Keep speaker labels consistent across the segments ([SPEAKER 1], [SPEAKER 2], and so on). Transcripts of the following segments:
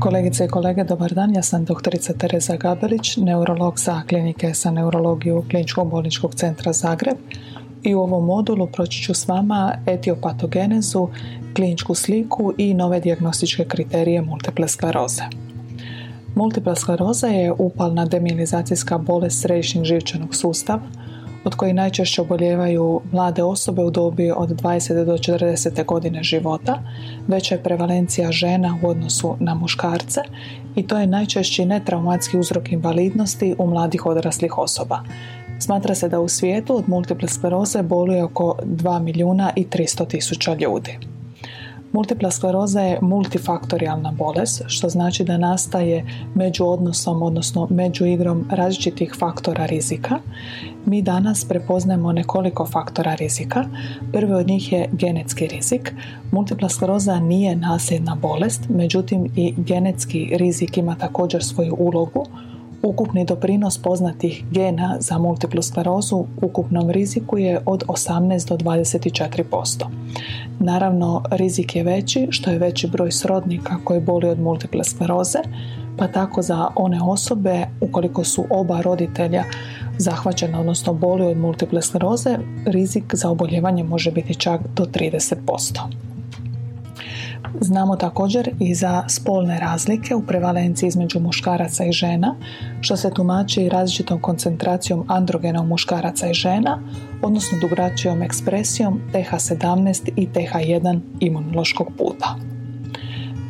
[SPEAKER 1] Kolegice i kolege, dobar dan. Ja sam doktorica Tereza Gabelić, neurolog sa klinike sa neurologiju Kliničkog bolničkog centra Zagreb. I u ovom modulu proći ću s vama etiopatogenezu, kliničku sliku i nove dijagnostičke kriterije multiple skleroze. Multipla skleroza je upalna demilizacijska bolest središnjeg živčanog sustava od kojih najčešće oboljevaju mlade osobe u dobi od 20 do 40 godine života. Veća je prevalencija žena u odnosu na muškarce i to je najčešći netraumatski uzrok invalidnosti u mladih odraslih osoba. Smatra se da u svijetu od multiple skleroze boluje oko 2 milijuna i 300 tisuća ljudi. Multipla skleroza je multifaktorijalna bolest, što znači da nastaje među odnosom, odnosno među igrom različitih faktora rizika. Mi danas prepoznajemo nekoliko faktora rizika. Prvi od njih je genetski rizik. Multipla skleroza nije nasljedna bolest, međutim i genetski rizik ima također svoju ulogu Ukupni doprinos poznatih gena za multiplu sklerozu u ukupnom riziku je od 18 do 24%. Naravno, rizik je veći što je veći broj srodnika koji boli od multiple skleroze, pa tako za one osobe ukoliko su oba roditelja zahvaćena, odnosno boli od multiple skleroze, rizik za oboljevanje može biti čak do 30%. Znamo također i za spolne razlike u prevalenciji između muškaraca i žena, što se tumači različitom koncentracijom androgena u muškaraca i žena, odnosno drugačijom ekspresijom TH17 i TH1 imunološkog puta.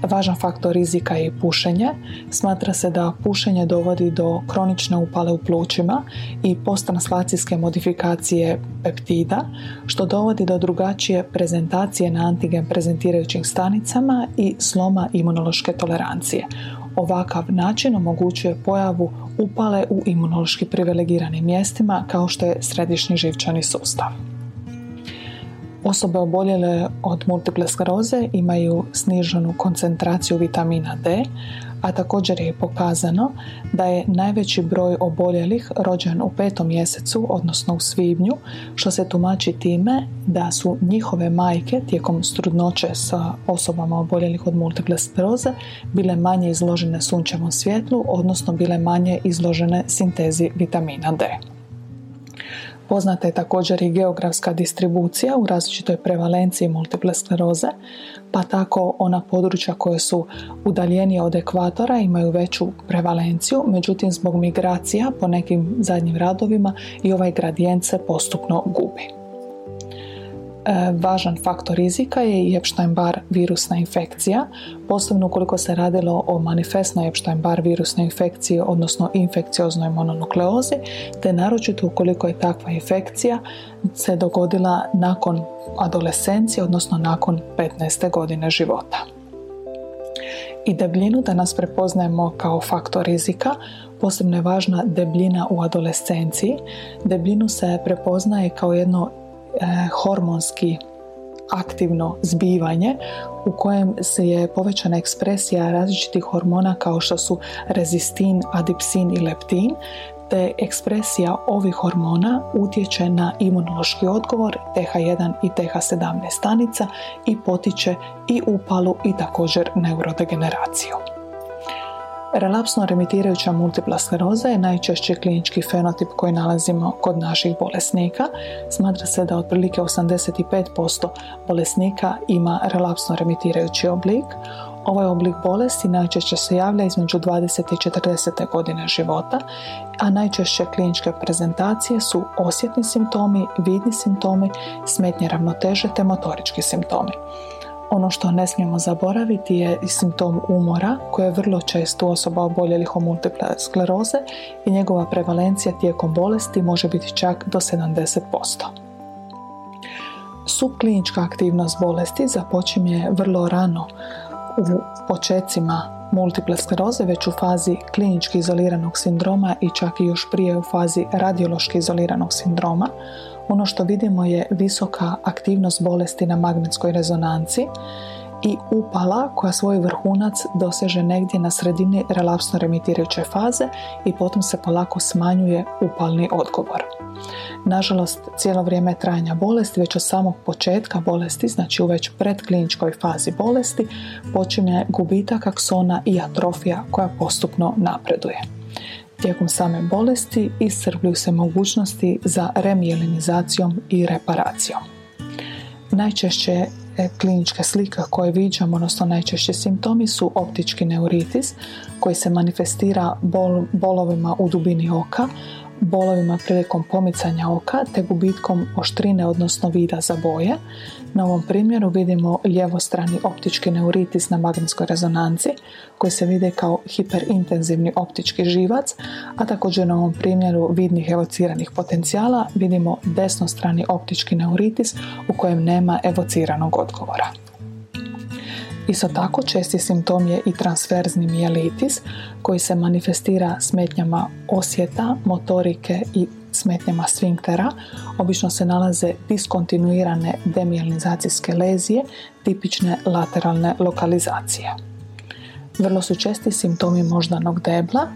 [SPEAKER 1] Važan faktor rizika je pušenje. Smatra se da pušenje dovodi do kronične upale u plućima i posttranslacijske modifikacije peptida, što dovodi do drugačije prezentacije na antigen prezentirajućim stanicama i sloma imunološke tolerancije. Ovakav način omogućuje pojavu upale u imunološki privilegiranim mjestima kao što je središnji živčani sustav. Osobe oboljele od multiple skleroze imaju sniženu koncentraciju vitamina D, a također je pokazano da je najveći broj oboljelih rođen u petom mjesecu, odnosno u svibnju, što se tumači time da su njihove majke tijekom strudnoće sa osobama oboljelih od multiple skleroze bile manje izložene sunčevom svjetlu, odnosno bile manje izložene sintezi vitamina D. Poznata je također i geografska distribucija u različitoj prevalenciji multiple skleroze, pa tako ona područja koje su udaljenije od ekvatora imaju veću prevalenciju, međutim zbog migracija po nekim zadnjim radovima i ovaj gradijent se postupno gubi. E, važan faktor rizika je i Epstein-Barr virusna infekcija, posebno ukoliko se radilo o manifestnoj Epstein-Barr virusnoj infekciji, odnosno infekcioznoj mononukleozi, te naročito ukoliko je takva infekcija se dogodila nakon adolescencije, odnosno nakon 15. godine života. I debljinu da nas prepoznajemo kao faktor rizika, posebno je važna debljina u adolescenciji. Debljinu se prepoznaje kao jedno hormonski aktivno zbivanje u kojem se je povećana ekspresija različitih hormona kao što su rezistin, adipsin i leptin, te ekspresija ovih hormona utječe na imunološki odgovor TH1 i TH17 stanica i potiče i upalu i također neurodegeneraciju. Relapsno remitirajuća multipla skleroza je najčešći klinički fenotip koji nalazimo kod naših bolesnika. Smatra se da otprilike 85% bolesnika ima relapsno remitirajući oblik. Ovaj oblik bolesti najčešće se javlja između 20 i 40. godine života, a najčešće kliničke prezentacije su osjetni simptomi, vidni simptomi, smetnje ravnoteže te motorički simptomi. Ono što ne smijemo zaboraviti je i simptom umora koji je vrlo često osoba oboljelih od multiple skleroze i njegova prevalencija tijekom bolesti može biti čak do 70%. Subklinička aktivnost bolesti započinje vrlo rano u počecima multiple skleroze već u fazi klinički izoliranog sindroma i čak i još prije u fazi radiološki izoliranog sindroma, ono što vidimo je visoka aktivnost bolesti na magnetskoj rezonanci i upala koja svoj vrhunac doseže negdje na sredini relapsno remitirajuće faze i potom se polako smanjuje upalni odgovor. Nažalost, cijelo vrijeme trajanja bolesti, već od samog početka bolesti, znači u već predkliničkoj fazi bolesti, počinje gubitak aksona i atrofija koja postupno napreduje. Tijekom same bolesti iscrpljuju se mogućnosti za remijelinizacijom i reparacijom. Najčešće e, kliničke slika koje viđamo, odnosno najčešće simptomi su optički neuritis koji se manifestira bol, bolovima u dubini oka, bolovima prilikom pomicanja oka te gubitkom oštrine odnosno vida za boje. Na ovom primjeru vidimo lijevostrani optički neuritis na magnetskoj rezonanci koji se vide kao hiperintenzivni optički živac, a također na ovom primjeru vidnih evociranih potencijala vidimo desnostrani optički neuritis u kojem nema evociranog odgovora. Isto tako česti simptom je i transverzni mijelitis koji se manifestira smetnjama osjeta, motorike i smetnjama sfinktera. Obično se nalaze diskontinuirane demijelinizacijske lezije, tipične lateralne lokalizacije. Vrlo su česti simptomi moždanog debla.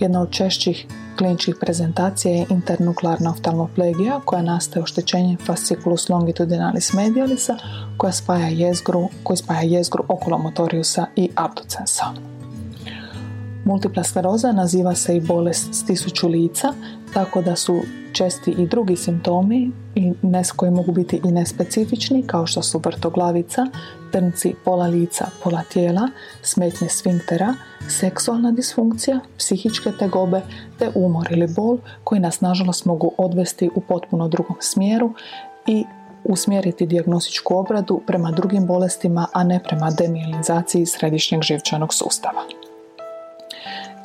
[SPEAKER 1] Jedna od češćih kliničkih prezentacija je internuklearna oftalmoplegija koja nastaje oštećenjem fasciculus longitudinalis medialisa koja spaja jezgru, koji spaja jezgru okulomotoriusa i abducensa. Multipla skleroza naziva se i bolest s tisuću lica, tako da su česti i drugi simptomi koji mogu biti i nespecifični kao što su vrtoglavica, trnci pola lica, pola tijela, smetnje sfinktera, seksualna disfunkcija, psihičke tegobe te umor ili bol koji nas nažalost mogu odvesti u potpuno drugom smjeru i usmjeriti dijagnostičku obradu prema drugim bolestima, a ne prema demilinizaciji središnjeg živčanog sustava.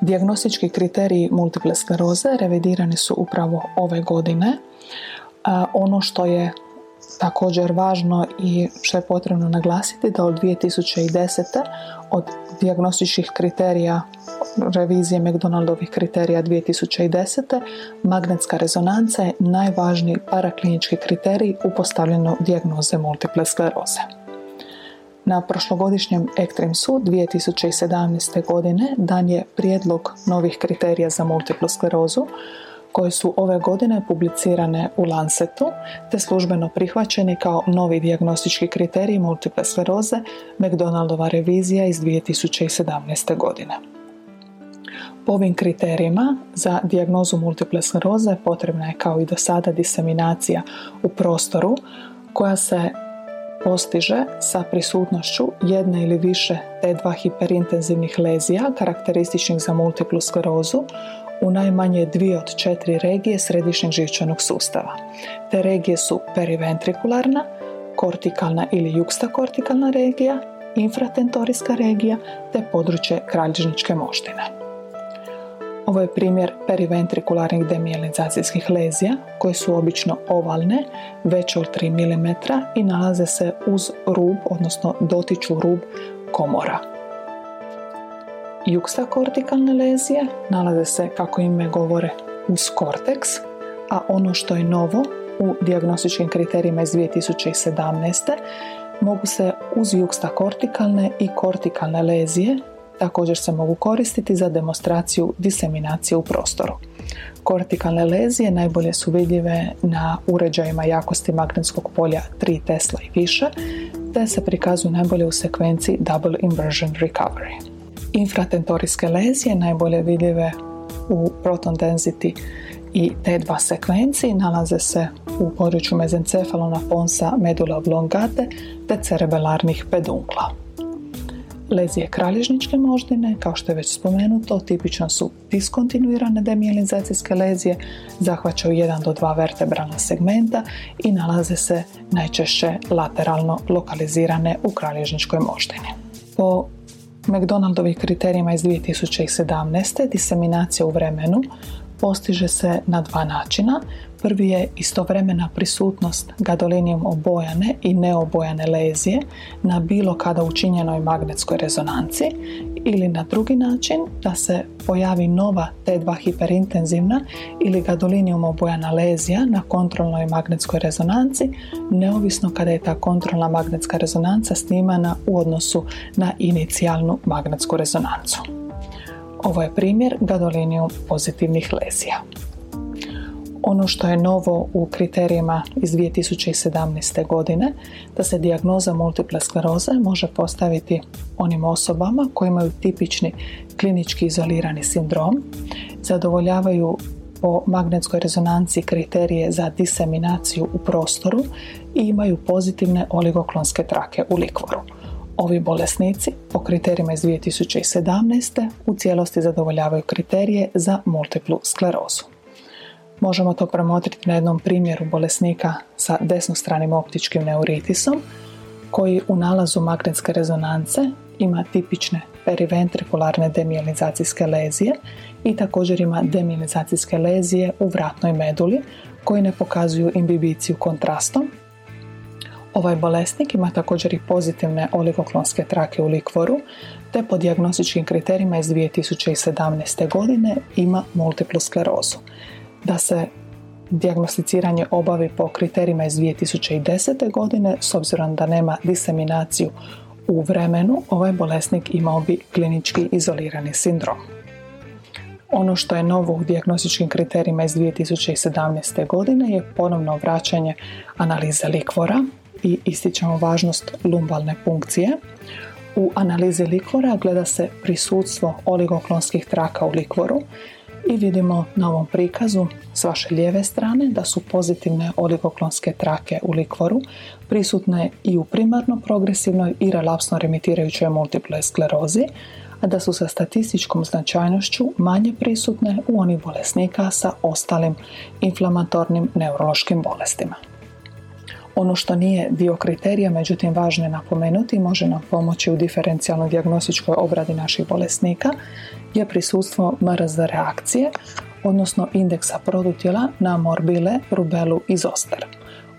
[SPEAKER 1] Dijagnostički kriteriji multiple skleroze revidirani su upravo ove godine. Ono što je također važno i što je potrebno naglasiti da od 2010. od dijagnostičkih kriterija revizije McDonaldovih kriterija 2010. magnetska rezonanca je najvažniji paraklinički kriterij u postavljanju dijagnoze multiple skleroze. Na prošlogodišnjem Ektremsu 2017. godine dan je prijedlog novih kriterija za multiplu sklerozu koje su ove godine publicirane u Lancetu te službeno prihvaćeni kao novi dijagnostički kriterij multiple skleroze McDonaldova revizija iz 2017. godine. Po ovim kriterijima za dijagnozu multiple skleroze potrebna je kao i do sada diseminacija u prostoru koja se postiže sa prisutnošću jedne ili više T2 hiperintenzivnih lezija karakterističnih za multiplu sklerozu u najmanje dvije od četiri regije središnjeg živčanog sustava. Te regije su periventrikularna, kortikalna ili jukstakortikalna regija, infratentorijska regija te područje kralježničke moždine. Ovo je primjer periventrikularnih demijelizacijskih lezija koje su obično ovalne, veće od 3 mm i nalaze se uz rub, odnosno dotiču rub komora. Jukstakortikalne lezije nalaze se, kako ime govore, uz korteks, a ono što je novo u dijagnostičkim kriterijima iz 2017. mogu se uz jukstakortikalne i kortikalne lezije također se mogu koristiti za demonstraciju diseminacije u prostoru. Kortikalne lezije najbolje su vidljive na uređajima jakosti magnetskog polja 3 Tesla i više, te se prikazuju najbolje u sekvenciji Double Inversion Recovery. Infratentorijske lezije najbolje vidljive u proton density i T2 sekvenciji nalaze se u području mezencefalona ponsa medula oblongate te cerebelarnih pedunkla. Lezije kralježničke moždine, kao što je već spomenuto, tipično su diskontinuirane demijelizacijske lezije, zahvaćaju jedan do dva vertebralna segmenta i nalaze se najčešće lateralno lokalizirane u kralježničkoj moždini. Po McDonaldovih kriterijima iz 2017. diseminacija u vremenu postiže se na dva načina. Prvi je istovremena prisutnost gadolinijom obojane i neobojane lezije na bilo kada učinjenoj magnetskoj rezonanci ili na drugi način da se pojavi nova T2 hiperintenzivna ili gadolinijom obojana lezija na kontrolnoj magnetskoj rezonanci neovisno kada je ta kontrolna magnetska rezonanca snimana u odnosu na inicijalnu magnetsku rezonancu. Ovo je primjer gadolinijom pozitivnih lezija. Ono što je novo u kriterijima iz 2017. godine, da se dijagnoza multiple skleroze može postaviti onim osobama koji imaju tipični klinički izolirani sindrom, zadovoljavaju po magnetskoj rezonanci kriterije za diseminaciju u prostoru i imaju pozitivne oligoklonske trake u likvoru. Ovi bolesnici po kriterijima iz 2017. u cijelosti zadovoljavaju kriterije za multiplu sklerozu. Možemo to promotriti na jednom primjeru bolesnika sa desnostranim optičkim neuritisom koji u nalazu magnetske rezonance ima tipične periventrikularne demijelizacijske lezije i također ima demijelizacijske lezije u vratnoj meduli koji ne pokazuju imbibiciju kontrastom. Ovaj bolesnik ima također i pozitivne oligoklonske trake u likvoru te po dijagnostičkim kriterijima iz 2017. godine ima multiplu sklerozu da se dijagnosticiranje obavi po kriterijima iz 2010. godine, s obzirom da nema diseminaciju u vremenu, ovaj bolesnik imao bi klinički izolirani sindrom. Ono što je novo u dijagnostičkim kriterijima iz 2017. godine je ponovno vraćanje analize likvora i ističemo važnost lumbalne punkcije. U analizi likvora gleda se prisutstvo oligoklonskih traka u likvoru i vidimo na ovom prikazu s vaše lijeve strane da su pozitivne oligoklonske trake u likvoru prisutne i u primarno progresivnoj i relapsno remitirajućoj multiple sklerozi, a da su sa statističkom značajnošću manje prisutne u onih bolesnika sa ostalim inflamatornim neurološkim bolestima. Ono što nije dio kriterija, međutim važno je napomenuti, može nam pomoći u diferencijalnoj dijagnostičkoj obradi naših bolesnika, je prisustvo MRZ reakcije, odnosno indeksa produtila na morbile, rubelu i zoster.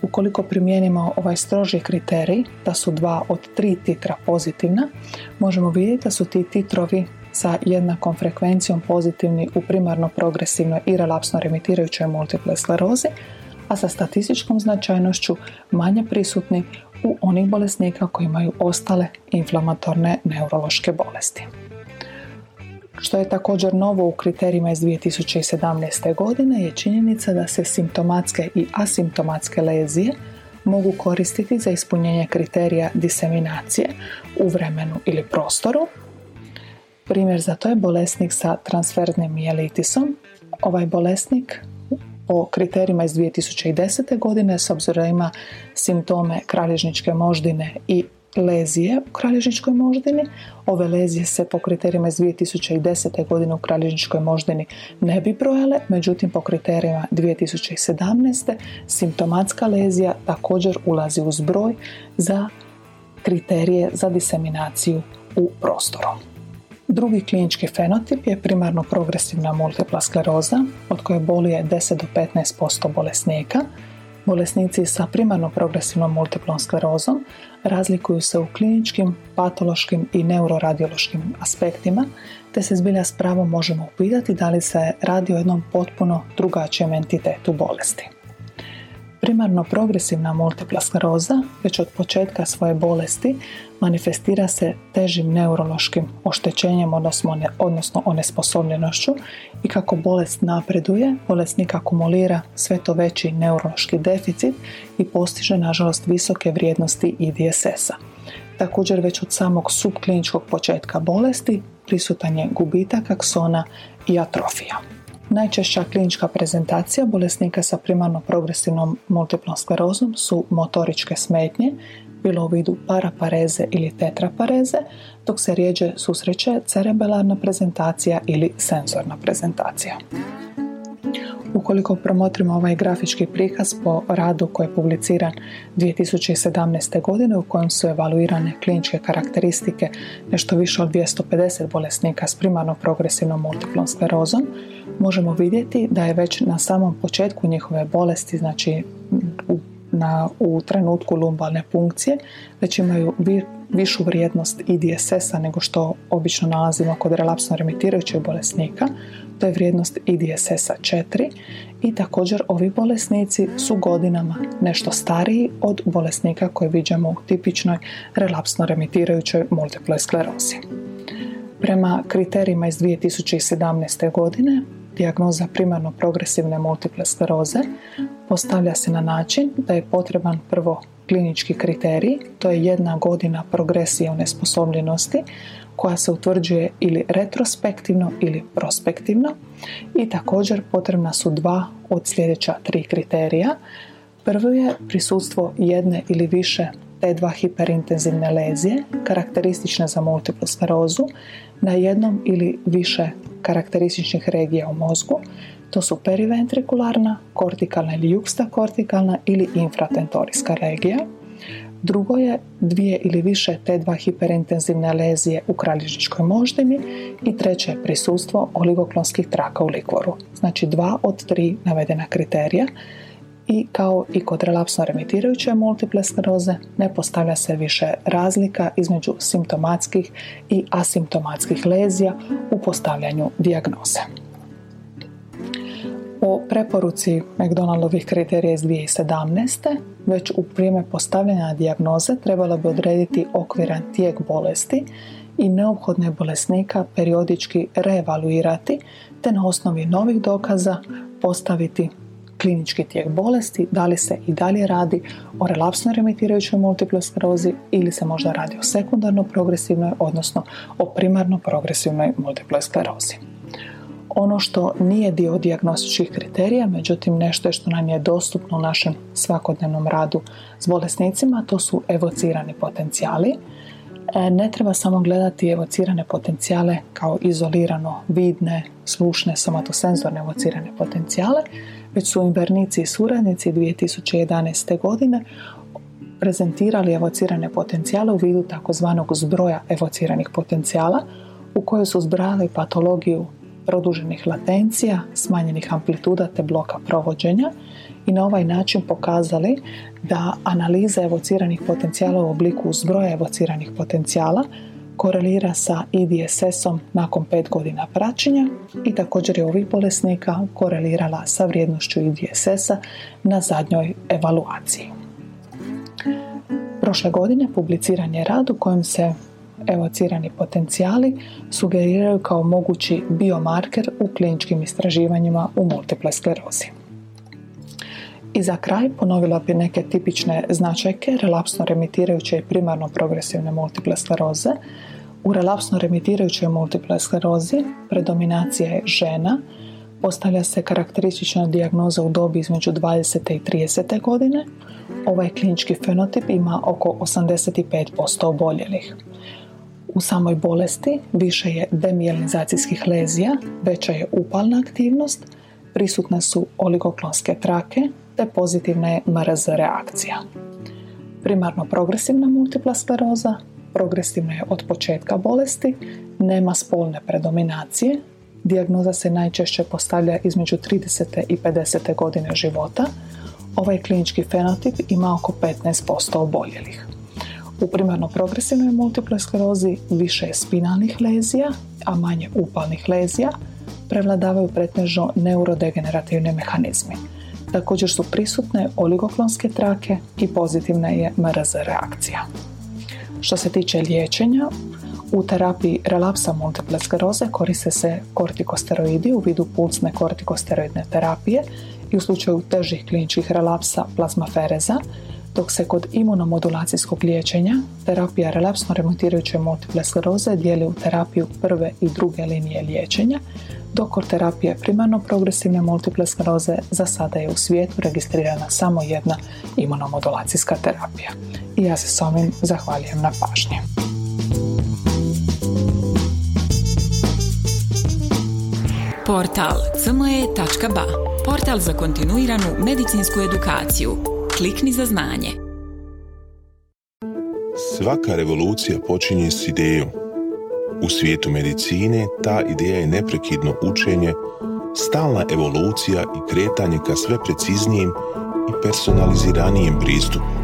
[SPEAKER 1] Ukoliko primijenimo ovaj stroži kriterij, da su dva od tri titra pozitivna, možemo vidjeti da su ti titrovi sa jednakom frekvencijom pozitivni u primarno progresivnoj i relapsno remitirajućoj multiple sklerozi, a sa statističkom značajnošću manje prisutni u onih bolesnika koji imaju ostale inflamatorne neurološke bolesti. Što je također novo u kriterijima iz 2017. godine je činjenica da se simptomatske i asimptomatske lezije mogu koristiti za ispunjenje kriterija diseminacije u vremenu ili prostoru. Primjer za to je bolesnik sa transferznim mijelitisom. Ovaj bolesnik po kriterijima iz 2010. godine s obzirom da ima simptome kralježničke moždine i lezije u kralježničkoj moždini. Ove lezije se po kriterijima iz 2010. godine u kralježničkoj moždini ne bi brojale, međutim po kriterijima 2017. simptomatska lezija također ulazi uz broj za kriterije za diseminaciju u prostoru. Drugi klinički fenotip je primarno progresivna multipla skleroza, od koje boluje 10 do 15% bolesnika. Bolesnici sa primarno progresivnom multiplom sklerozom razlikuju se u kliničkim, patološkim i neuroradiološkim aspektima, te se zbilja s pravom možemo upitati da li se radi o jednom potpuno drugačijem entitetu bolesti. Primarno progresivna multipla skleroza već od početka svoje bolesti manifestira se težim neurološkim oštećenjem odnosno onesposobljenošću i kako bolest napreduje, bolesnik akumulira sve to veći neurološki deficit i postiže nažalost visoke vrijednosti IDSS-a. Također već od samog subkliničkog početka bolesti prisutan je gubitak aksona i atrofija. Najčešća klinička prezentacija bolesnika sa primarno progresivnom multiplom sklerozom su motoričke smetnje, bilo u vidu parapareze ili tetrapareze, dok se rijeđe susreće cerebelarna prezentacija ili senzorna prezentacija. Ukoliko promotrimo ovaj grafički prikaz po radu koji je publiciran 2017. godine u kojem su evaluirane kliničke karakteristike nešto više od 250 bolesnika s primarno progresivnom multiplom sklerozom, možemo vidjeti da je već na samom početku njihove bolesti, znači u na, u trenutku lumbalne punkcije već imaju višu vrijednost IDSS-a nego što obično nalazimo kod relapsno remitirajućeg bolesnika. To je vrijednost IDSS-a 4 i također ovi bolesnici su godinama nešto stariji od bolesnika koje viđamo u tipičnoj relapsno remitirajućoj multiploj sklerozi. Prema kriterijima iz 2017. godine dijagnoza primarno progresivne multiple skleroze postavlja se na način da je potreban prvo klinički kriterij, to je jedna godina progresije u nesposobljenosti koja se utvrđuje ili retrospektivno ili prospektivno i također potrebna su dva od sljedeća tri kriterija. Prvo je prisutstvo jedne ili više T2 hiperintenzivne lezije karakteristične za multiplu sklerozu na jednom ili više karakterističnih regija u mozgu. To su periventrikularna, kortikalna ili kortikalna ili infratentorijska regija. Drugo je dvije ili više T2 hiperintenzivne lezije u kralježničkoj moždini i treće je prisustvo oligoklonskih traka u likvoru. Znači dva od tri navedena kriterija i kao i kod relapsno remitirajuće multiple skleroze ne postavlja se više razlika između simptomatskih i asimptomatskih lezija u postavljanju dijagnoze. Po preporuci McDonaldovih kriterija iz 2017. već u vrijeme postavljanja dijagnoze trebalo bi odrediti okviran tijek bolesti i neophodne bolesnika periodički reevaluirati te na osnovi novih dokaza postaviti klinički tijek bolesti, da li se i dalje radi o relapsnoj remitirajućoj multiploj sklerozi ili se možda radi o sekundarno progresivnoj, odnosno o primarno progresivnoj multiploj sklerozi. Ono što nije dio dijagnostičkih kriterija, međutim nešto je što nam je dostupno u našem svakodnevnom radu s bolesnicima, to su evocirani potencijali. E, ne treba samo gledati evocirane potencijale kao izolirano vidne, slušne, somatosenzorne evocirane potencijale, već su Invernici i suradnici 2011. godine prezentirali evocirane potencijale u vidu takozvanog zbroja evociranih potencijala u kojoj su zbrali patologiju produženih latencija, smanjenih amplituda te bloka provođenja i na ovaj način pokazali da analiza evociranih potencijala u obliku zbroja evociranih potencijala korelira sa IDSS-om nakon pet godina praćenja i također je ovih bolesnika korelirala sa vrijednošću IDSS-a na zadnjoj evaluaciji. Prošle godine publiciran je rad u kojem se evocirani potencijali sugeriraju kao mogući biomarker u kliničkim istraživanjima u multiple sklerozi. I za kraj ponovila bi neke tipične značajke relapsno remitirajuće i primarno progresivne multiple skleroze. U relapsno remitirajućoj multiple sklerozi predominacija je žena, postavlja se karakteristična dijagnoza u dobi između 20. i 30. godine. Ovaj klinički fenotip ima oko 85% oboljelih. U samoj bolesti više je demijelinizacijskih lezija, veća je upalna aktivnost, prisutne su oligoklonske trake, te pozitivna je MRZ reakcija. Primarno progresivna multipla skleroza, progresivna je od početka bolesti, nema spolne predominacije, dijagnoza se najčešće postavlja između 30. i 50. godine života, ovaj klinički fenotip ima oko 15% oboljelih. U primarno progresivnoj multiploj sklerozi više je spinalnih lezija, a manje upalnih lezija, prevladavaju pretežno neurodegenerativni mehanizmi. Također su prisutne oligoklonske trake i pozitivna je MRZ reakcija. Što se tiče liječenja, u terapiji relapsa multiple skleroze koriste se kortikosteroidi u vidu pulsne kortikosteroidne terapije i u slučaju težih kliničkih relapsa plazmafereza, dok se kod imunomodulacijskog liječenja terapija relapsno remontirajuće multiple skleroze dijeli u terapiju prve i druge linije liječenja, dok kod terapije primarno progresivne multiple skleroze za sada je u svijetu registrirana samo jedna imunomodulacijska terapija. I ja se s ovim zahvaljujem na pažnji.
[SPEAKER 2] Portal cme.ba portal za kontinuiranu medicinsku edukaciju. Klikni za znanje.
[SPEAKER 3] Svaka revolucija počinje s idejom. U svijetu medicine ta ideja je neprekidno učenje, stalna evolucija i kretanje ka sve preciznijem i personaliziranijem pristupu.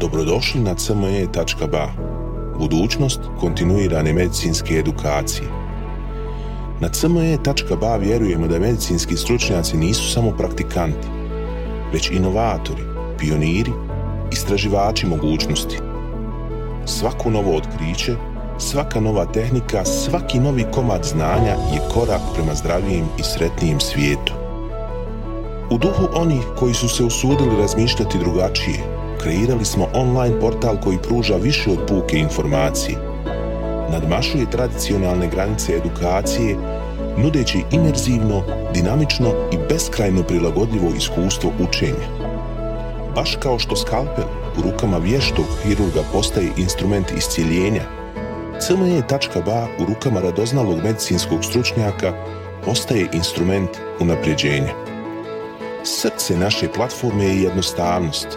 [SPEAKER 3] Dobrodošli na cme.ba, budućnost kontinuirane medicinske edukacije. Na cme.ba vjerujemo da medicinski stručnjaci nisu samo praktikanti, već inovatori, pioniri, istraživači mogućnosti. Svako novo otkriće, svaka nova tehnika, svaki novi komad znanja je korak prema zdravijem i sretnijem svijetu. U duhu onih koji su se usudili razmišljati drugačije, kreirali smo online portal koji pruža više od puke informacije. Nadmašuje tradicionalne granice edukacije, nudeći imerzivno, dinamično i beskrajno prilagodljivo iskustvo učenja. Baš kao što skalpel u rukama vještog hirurga postaje instrument iscijeljenja, CME.ba u rukama radoznalog medicinskog stručnjaka postaje instrument unapređenja. Srce naše platforme je jednostavnost.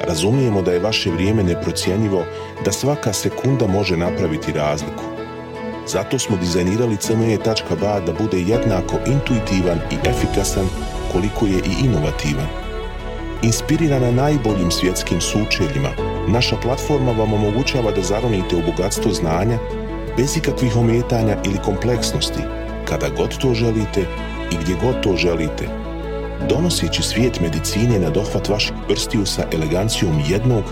[SPEAKER 3] Razumijemo da je vaše vrijeme neprocjenjivo, da svaka sekunda može napraviti razliku. Zato smo dizajnirali cme.ba da bude jednako intuitivan i efikasan koliko je i inovativan. Inspirirana najboljim svjetskim sučeljima, naša platforma vam omogućava da zaronite u bogatstvo znanja bez ikakvih ometanja ili kompleksnosti, kada god to želite i gdje god to želite, donoseći svijet medicine na dohvat vaših prstiju sa elegancijom jednog,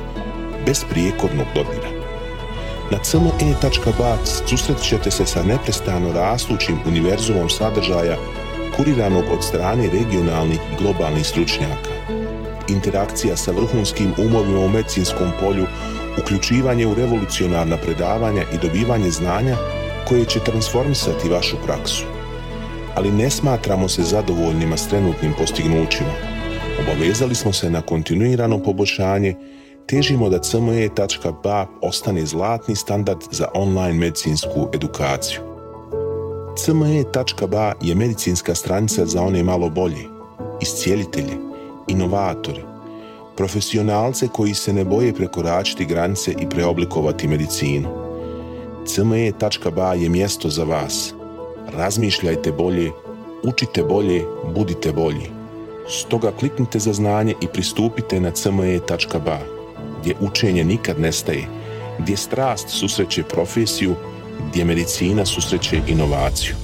[SPEAKER 3] besprijekornog dodira. Na cme.ba susret ćete se sa neprestano rastućim univerzumom sadržaja kuriranog od strane regionalnih i globalnih stručnjaka. Interakcija sa vrhunskim umovima u medicinskom polju, uključivanje u revolucionarna predavanja i dobivanje znanja koje će transformisati vašu praksu. Ali ne smatramo se zadovoljnima s trenutnim postignućima. Obavezali smo se na kontinuirano poboljšanje težimo da cme.ba ostane zlatni standard za online medicinsku edukaciju. cme.ba je medicinska stranica za one malo bolje, iscijelitelje, inovatori, profesionalce koji se ne boje prekoračiti granice i preoblikovati medicinu. cme.ba je mjesto za vas. Razmišljajte bolje, učite bolje, budite bolji. Stoga kliknite za znanje i pristupite na cme.ba gdje učenje nikad nestaje, gdje strast susreće profesiju, gdje medicina susreće inovaciju.